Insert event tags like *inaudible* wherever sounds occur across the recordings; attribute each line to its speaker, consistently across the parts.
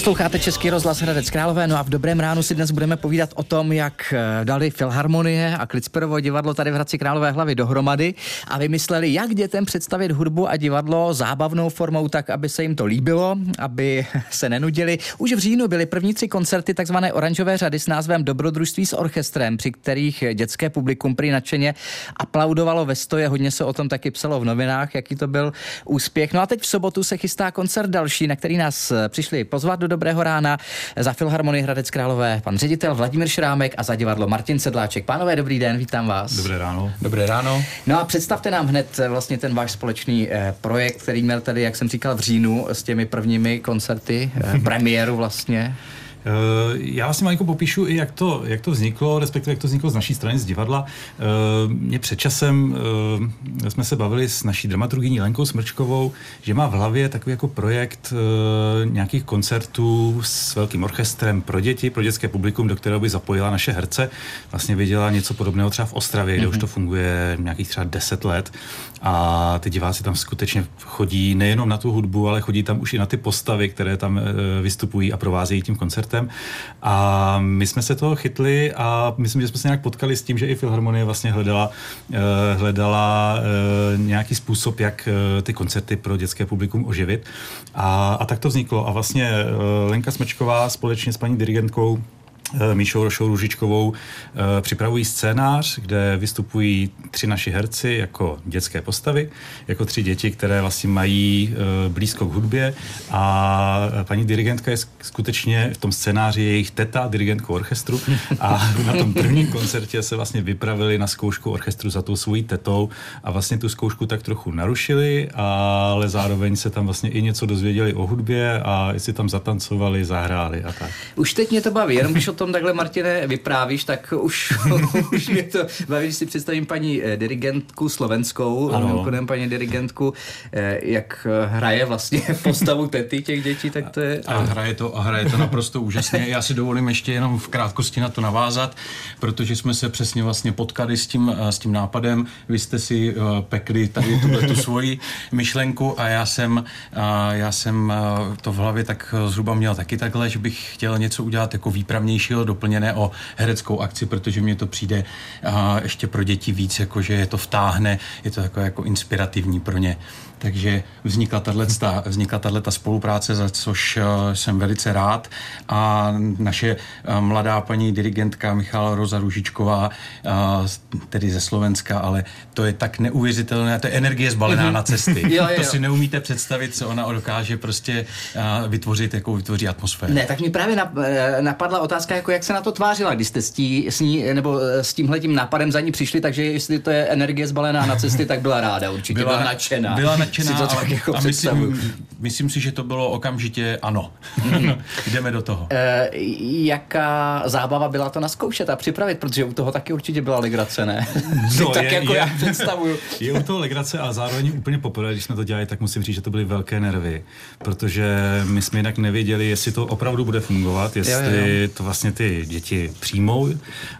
Speaker 1: Posloucháte Český rozhlas Hradec Králové, no a v dobrém ránu si dnes budeme povídat o tom, jak eh, dali Filharmonie a Klicperovo divadlo tady v Hradci Králové hlavy dohromady a vymysleli, jak dětem představit hudbu a divadlo zábavnou formou tak, aby se jim to líbilo, aby *laughs* se nenudili. Už v říjnu byly první tři koncerty takzvané oranžové řady s názvem Dobrodružství s orchestrem, při kterých dětské publikum prý nadšeně aplaudovalo ve stoje. Hodně se o tom taky psalo v novinách, jaký to byl úspěch. No a teď v sobotu se chystá koncert další, na který nás eh, přišli pozvat do Dobrého rána za Filharmonii Hradec Králové pan ředitel Vladimír Šrámek a za divadlo Martin Sedláček. Pánové, dobrý den, vítám vás.
Speaker 2: Dobré ráno.
Speaker 3: Dobré ráno.
Speaker 1: No a představte nám hned eh, vlastně ten váš společný eh, projekt, který měl tady, jak jsem říkal, v říjnu s těmi prvními koncerty, eh, *laughs* premiéru vlastně.
Speaker 2: Eh, já vlastně malinko popíšu i, jak to, jak to vzniklo, respektive jak to vzniklo z naší strany, z divadla. Eh, mě před časem eh, jsme se bavili s naší dramaturgyní Lenkou Smrčkovou, že má v hlavě takový jako projekt nějakých koncertů s velkým orchestrem pro děti, pro dětské publikum, do kterého by zapojila naše herce. Vlastně viděla něco podobného třeba v Ostravě, kde mm-hmm. už to funguje nějakých třeba 10 let. A ty diváci tam skutečně chodí nejenom na tu hudbu, ale chodí tam už i na ty postavy, které tam vystupují a provázejí tím koncertem koncertem. A my jsme se toho chytli a myslím, že jsme se nějak potkali s tím, že i Filharmonie vlastně hledala, eh, hledala eh, nějaký způsob, jak eh, ty koncerty pro dětské publikum oživit. A, a tak to vzniklo. A vlastně Lenka Smečková společně s paní dirigentkou Míšou Rošou Ružičkovou eh, připravují scénář, kde vystupují tři naši herci jako dětské postavy, jako tři děti, které vlastně mají eh, blízko k hudbě a paní dirigentka je skutečně v tom scénáři jejich teta, dirigentkou orchestru a *laughs* na tom prvním koncertě se vlastně vypravili na zkoušku orchestru za tou svojí tetou a vlastně tu zkoušku tak trochu narušili, ale zároveň se tam vlastně i něco dozvěděli o hudbě a si tam zatancovali, zahráli a tak.
Speaker 1: Už teď mě to baví, jenom když tom takhle, Martine, vyprávíš, tak už, *laughs* už mě to baví, když si představím paní eh, dirigentku slovenskou, mimochodem paní dirigentku, eh, jak eh, hraje vlastně *laughs* postavu tety těch dětí, tak to je...
Speaker 3: A hraje to, a hraje to naprosto úžasně. Já si dovolím ještě jenom v krátkosti na to navázat, protože jsme se přesně vlastně potkali s tím, s tím nápadem. Vy jste si pekli tady tuhle tu svoji myšlenku a já jsem, já jsem to v hlavě tak zhruba měl taky takhle, že bych chtěl něco udělat jako výpravnější dalšího doplněné o hereckou akci, protože mně to přijde a ještě pro děti víc, jako že je to vtáhne, je to jako, jako inspirativní pro ně. Takže vznikla tato, vznikla tato spolupráce, za což uh, jsem velice rád. A naše uh, mladá paní dirigentka Michála Roza Ružičková, uh, tedy ze Slovenska, ale to je tak neuvěřitelné, to je energie zbalená mm-hmm. na cesty. jo, *laughs* jo, to si neumíte představit, co ona dokáže prostě vytvořit, jakou vytvoří atmosféru.
Speaker 1: Ne, tak mi právě napadla otázka, jako jak se na to tvářila, když jste s, tí, s ní, nebo s tímhletím nápadem za ní přišli, takže jestli to je energie zbalená na cesty, tak byla ráda určitě, byla, byla nadšená.
Speaker 3: Byla nadšená si to tak jako a myslím, myslím si, že to bylo okamžitě ano. Mm. *laughs* Jdeme do toho. E,
Speaker 1: jaká zábava byla to naskoušet a připravit, protože u toho taky určitě byla legrace, ne? *laughs* No, tak je, jako je, já představuju. *laughs*
Speaker 2: Je u toho legrace a zároveň úplně poprvé, když jsme to dělali, tak musím říct, že to byly velké nervy, protože my jsme jinak nevěděli, jestli to opravdu bude fungovat, jestli jo, jo. to vlastně ty děti přijmou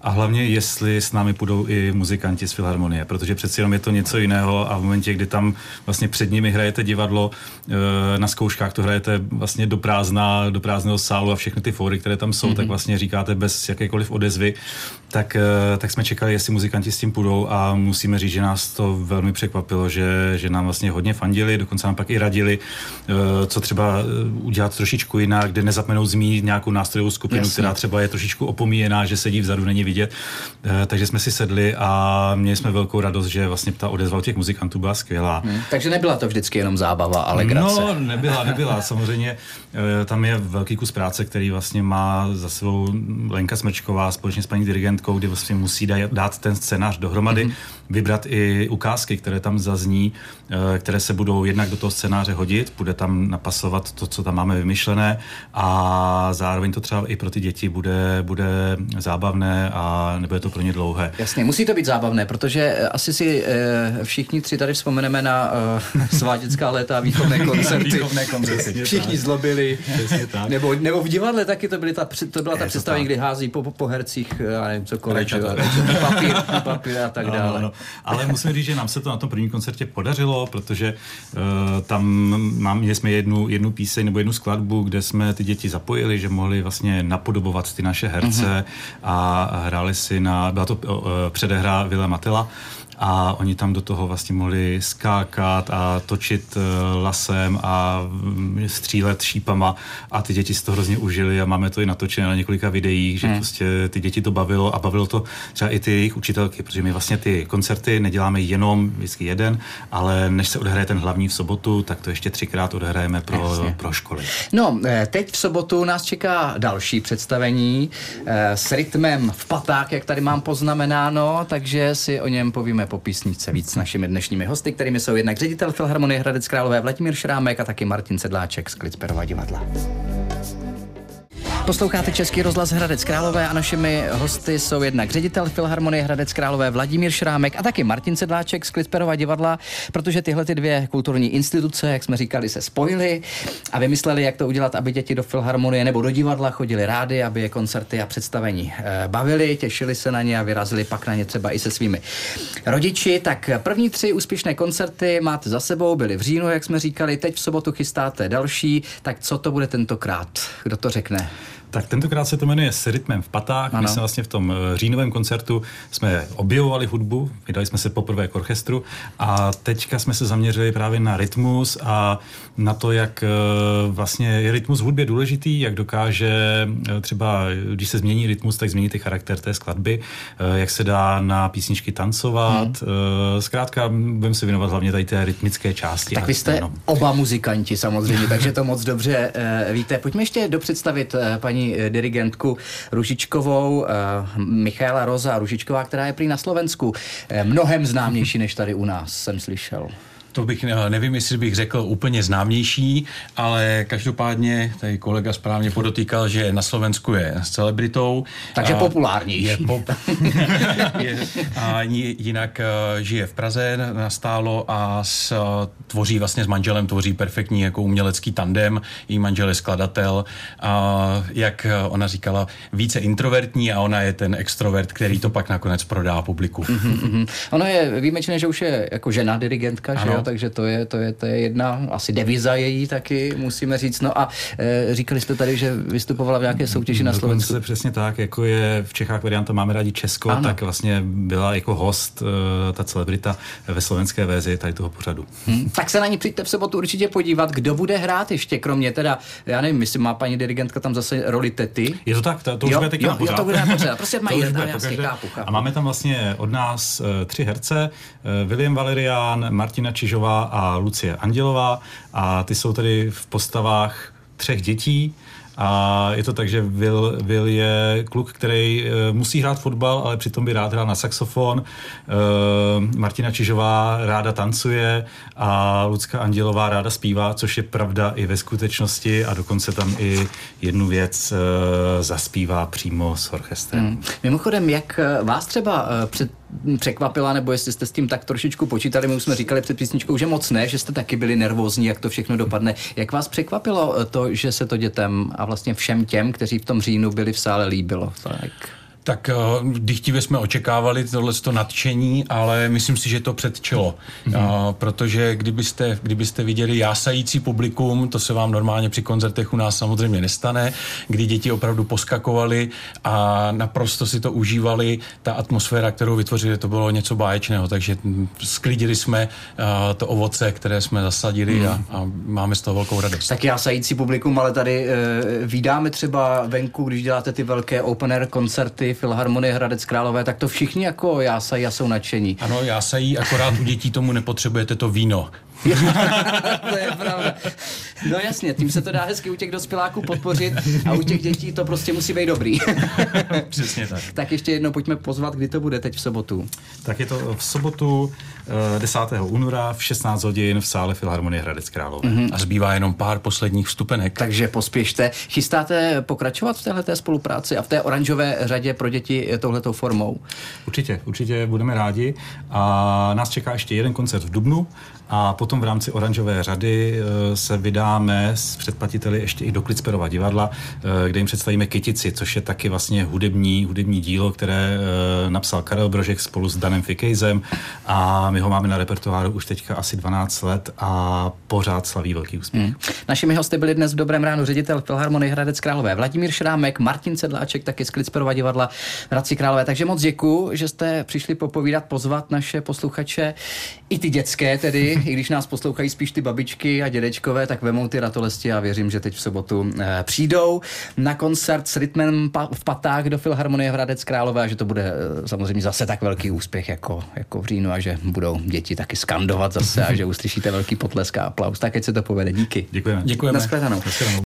Speaker 2: a hlavně jestli s námi půjdou i muzikanti z Filharmonie, protože přeci jenom je to něco jiného a v momentě, kdy tam vlastně před nimi hrajete divadlo, eh, na zkouškách to hrajete vlastně do prázdna, do prázdného sálu a všechny ty fóry, které tam jsou, mm-hmm. tak mhm. vlastně říkáte bez jakékoliv odezvy, tak, eh, tak jsme čekali, jestli muzikanti s tím půjdou a musíme říct, že nás to velmi překvapilo, že, že nám vlastně hodně fandili, dokonce nám pak i radili, eh, co třeba udělat trošičku jinak, kde nezapomenout zmínit nějakou nástrojovou skupinu, Jasně. která třeba je trošičku opomíjená, že sedí vzadu, není vidět. Takže jsme si sedli a měli jsme velkou radost, že vlastně ta odezva těch muzikantů byla skvělá. Hmm.
Speaker 1: Takže nebyla to vždycky jenom zábava a legrace.
Speaker 2: No, nebyla, nebyla. *laughs* Samozřejmě eh, tam je velký kus práce, který vlastně má za sebou Lenka Smrčková společně s paní dirigentkou, kdy vlastně musí dát ten scénář dohromady, mm-hmm. vybrat i ukázky, které tam zazní, eh, které se budou jednak do toho scénáře hodit, bude tam napasovat to, co tam máme vymyšlené a zároveň to třeba i pro ty děti bude, bude zábavné a nebude to pro ně dlouhé.
Speaker 1: Jasně, musí to být zábavné, protože eh, asi si všichni tři tady vzpomeneme na *laughs* sváděcká léta, výchovné *laughs* koncerty. výchovné koncerty. *laughs* Všichni zlobili. Nebo, nebo v divadle taky to, byly ta, to byla ta představa, kdy hází po, po, po hercích cokoliv, papír, papír a tak dále. No, no.
Speaker 2: Ale musím říct, že nám se to na tom prvním koncertě podařilo, protože uh, tam mám, měli jsme jednu, jednu píseň nebo jednu skladbu, kde jsme ty děti zapojili, že mohli vlastně napodobovat ty naše herce mm-hmm. a hráli si na, byla to uh, předehra Vila Matela, a oni tam do toho vlastně mohli skákat a točit eh, lasem a mm, střílet šípama a ty děti si to hrozně užili a máme to i natočené na několika videích, že hmm. prostě ty děti to bavilo a bavilo to třeba i ty jejich učitelky, protože my vlastně ty koncerty neděláme jenom vždycky jeden, ale než se odehraje ten hlavní v sobotu, tak to ještě třikrát odehrajeme pro, pro školy.
Speaker 1: No, eh, teď v sobotu nás čeká další představení eh, s rytmem v patách, jak tady mám poznamenáno, takže si o něm povíme po písničce víc s našimi dnešními hosty, kterými jsou jednak ředitel Filharmonie Hradec Králové Vladimír Šrámek a taky Martin Sedláček z Klicperova divadla. Posloucháte Český rozhlas Hradec Králové a našimi hosty jsou jednak ředitel Filharmonie Hradec Králové Vladimír Šrámek a taky Martin Sedláček z Klitperova divadla, protože tyhle ty dvě kulturní instituce, jak jsme říkali, se spojily a vymysleli, jak to udělat, aby děti do Filharmonie nebo do divadla chodili rádi, aby je koncerty a představení eh, bavili, těšili se na ně a vyrazili pak na ně třeba i se svými rodiči. Tak první tři úspěšné koncerty máte za sebou, byly v říjnu, jak jsme říkali, teď v sobotu chystáte další, tak co to bude tentokrát? Kdo to řekne?
Speaker 2: Tak tentokrát se to jmenuje S rytmem v patách. Ano. My jsme vlastně v tom eh, říjnovém koncertu jsme objevovali hudbu, vydali jsme se poprvé k orchestru a teďka jsme se zaměřili právě na rytmus a na to, jak eh, vlastně je rytmus v hudbě důležitý, jak dokáže eh, třeba, když se změní rytmus, tak změní ty charakter té skladby, jak se dá na písničky tancovat. Hmm. Zkrátka budeme se věnovat hlavně tady té rytmické části.
Speaker 1: Tak vy jste no. oba muzikanti samozřejmě, takže to moc dobře víte. Pojďme ještě dopředstavit paní Eh, dirigentku Ružičkovou, eh, Michaela Roza Ružičková, která je prý na Slovensku. Eh, mnohem známější než tady u nás, jsem slyšel
Speaker 3: to bych, nevím, jestli bych řekl úplně známější, ale každopádně tady kolega správně podotýkal, že na Slovensku je s celebritou.
Speaker 1: Takže a populárnější.
Speaker 3: Je pop, *laughs* je, a jinak žije v Praze nastálo a s, tvoří vlastně s manželem, tvoří perfektní jako umělecký tandem. Její manžel je skladatel. A jak ona říkala, více introvertní a ona je ten extrovert, který to pak nakonec prodá publiku. Mm-hmm.
Speaker 1: Ona je výjimečné, že už je jako žena dirigentka, ano. že jo? Takže to je, to je, to je jedna asi deviza její taky, musíme říct. No a e, říkali jste tady, že vystupovala v nějaké soutěži na Slovensku.
Speaker 2: Se přesně tak, jako je v Čechách varianta Máme rádi Česko, ano. tak vlastně byla jako host e, ta celebrita ve slovenské verzi tady toho pořadu.
Speaker 1: Hmm, tak se na ní přijďte v sobotu určitě podívat, kdo bude hrát ještě, kromě teda, já nevím, jestli má paní dirigentka tam zase roli tety.
Speaker 2: Je to tak, to, to už
Speaker 1: jo,
Speaker 2: bude teď jo,
Speaker 1: jo, to bude *laughs* Prostě mají.
Speaker 2: A máme tam vlastně od nás uh, tři herce, uh, William Valerian, Martina Čižová, Růžová a Lucie Andělová a ty jsou tady v postavách třech dětí, a je to tak, že Will, Will je kluk, který uh, musí hrát fotbal, ale přitom by rád hrál na saxofon. Uh, Martina Čižová ráda tancuje a Lucka Andělová ráda zpívá, což je pravda i ve skutečnosti a dokonce tam i jednu věc uh, zaspívá přímo s orchestrem. Hmm.
Speaker 1: Mimochodem, jak vás třeba před překvapila, nebo jestli jste s tím tak trošičku počítali. My už jsme říkali před písničkou, že moc ne, že jste taky byli nervózní, jak to všechno dopadne. Jak vás překvapilo to, že se to dětem a vlastně všem těm, kteří v tom říjnu byli v sále, líbilo? Tak.
Speaker 3: Tak uh, dychtivě jsme očekávali tohle nadšení, ale myslím si, že to předčilo. Mm-hmm. Uh, protože kdybyste, kdybyste viděli jásající publikum, to se vám normálně při koncertech u nás samozřejmě nestane, kdy děti opravdu poskakovali a naprosto si to užívali. Ta atmosféra, kterou vytvořili, to bylo něco báječného, takže sklidili jsme uh, to ovoce, které jsme zasadili mm. a, a máme z toho velkou radost.
Speaker 1: Tak jásající publikum, ale tady uh, vydáme třeba venku, když děláte ty velké open air koncerty, Filharmonie Hradec Králové, tak to všichni jako jásají a jsou nadšení.
Speaker 3: Ano, jásají, akorát u dětí tomu nepotřebujete to víno. *laughs*
Speaker 1: to je pravda. No jasně, tím se to dá hezky u těch dospěláků podpořit a u těch dětí to prostě musí být dobrý. *laughs*
Speaker 3: Přesně tak.
Speaker 1: Tak ještě jednou pojďme pozvat, kdy to bude teď v sobotu.
Speaker 2: Tak je to v sobotu 10. Eh, února v 16 hodin v sále Filharmonie Hradec Králové. Mm-hmm.
Speaker 3: A zbývá jenom pár posledních vstupenek.
Speaker 1: Takže pospěšte. Chystáte pokračovat v této spolupráci a v té oranžové řadě pro děti touhletou formou?
Speaker 2: Určitě, určitě budeme rádi. A nás čeká ještě jeden koncert v Dubnu a potom potom v rámci Oranžové řady se vydáme s předplatiteli ještě i do Klicperova divadla, kde jim představíme Kytici, což je taky vlastně hudební, hudební dílo, které napsal Karel Brožek spolu s Danem Fikejzem a my ho máme na repertoáru už teďka asi 12 let a pořád slaví velký úspěch. Hmm.
Speaker 1: Našimi hosty byli dnes v Dobrém ránu ředitel Filharmonie Hradec Králové Vladimír Šrámek, Martin Sedláček, taky z Klicperova divadla Hradci Králové. Takže moc děkuji, že jste přišli popovídat, pozvat naše posluchače, i ty dětské tedy, i když nás poslouchají spíš ty babičky a dědečkové, tak vemou ty ratolesti a věřím, že teď v sobotu eh, přijdou na koncert s rytmem pa- v patách do Filharmonie Hradec Králové a že to bude eh, samozřejmě zase tak velký úspěch jako, jako v říjnu a že budou děti taky skandovat zase a že uslyšíte velký potlesk a aplaus. Tak ať se to povede. Díky.
Speaker 2: Děkujeme.
Speaker 3: Děkujeme.
Speaker 1: Naschledanou.
Speaker 2: Naschledanou.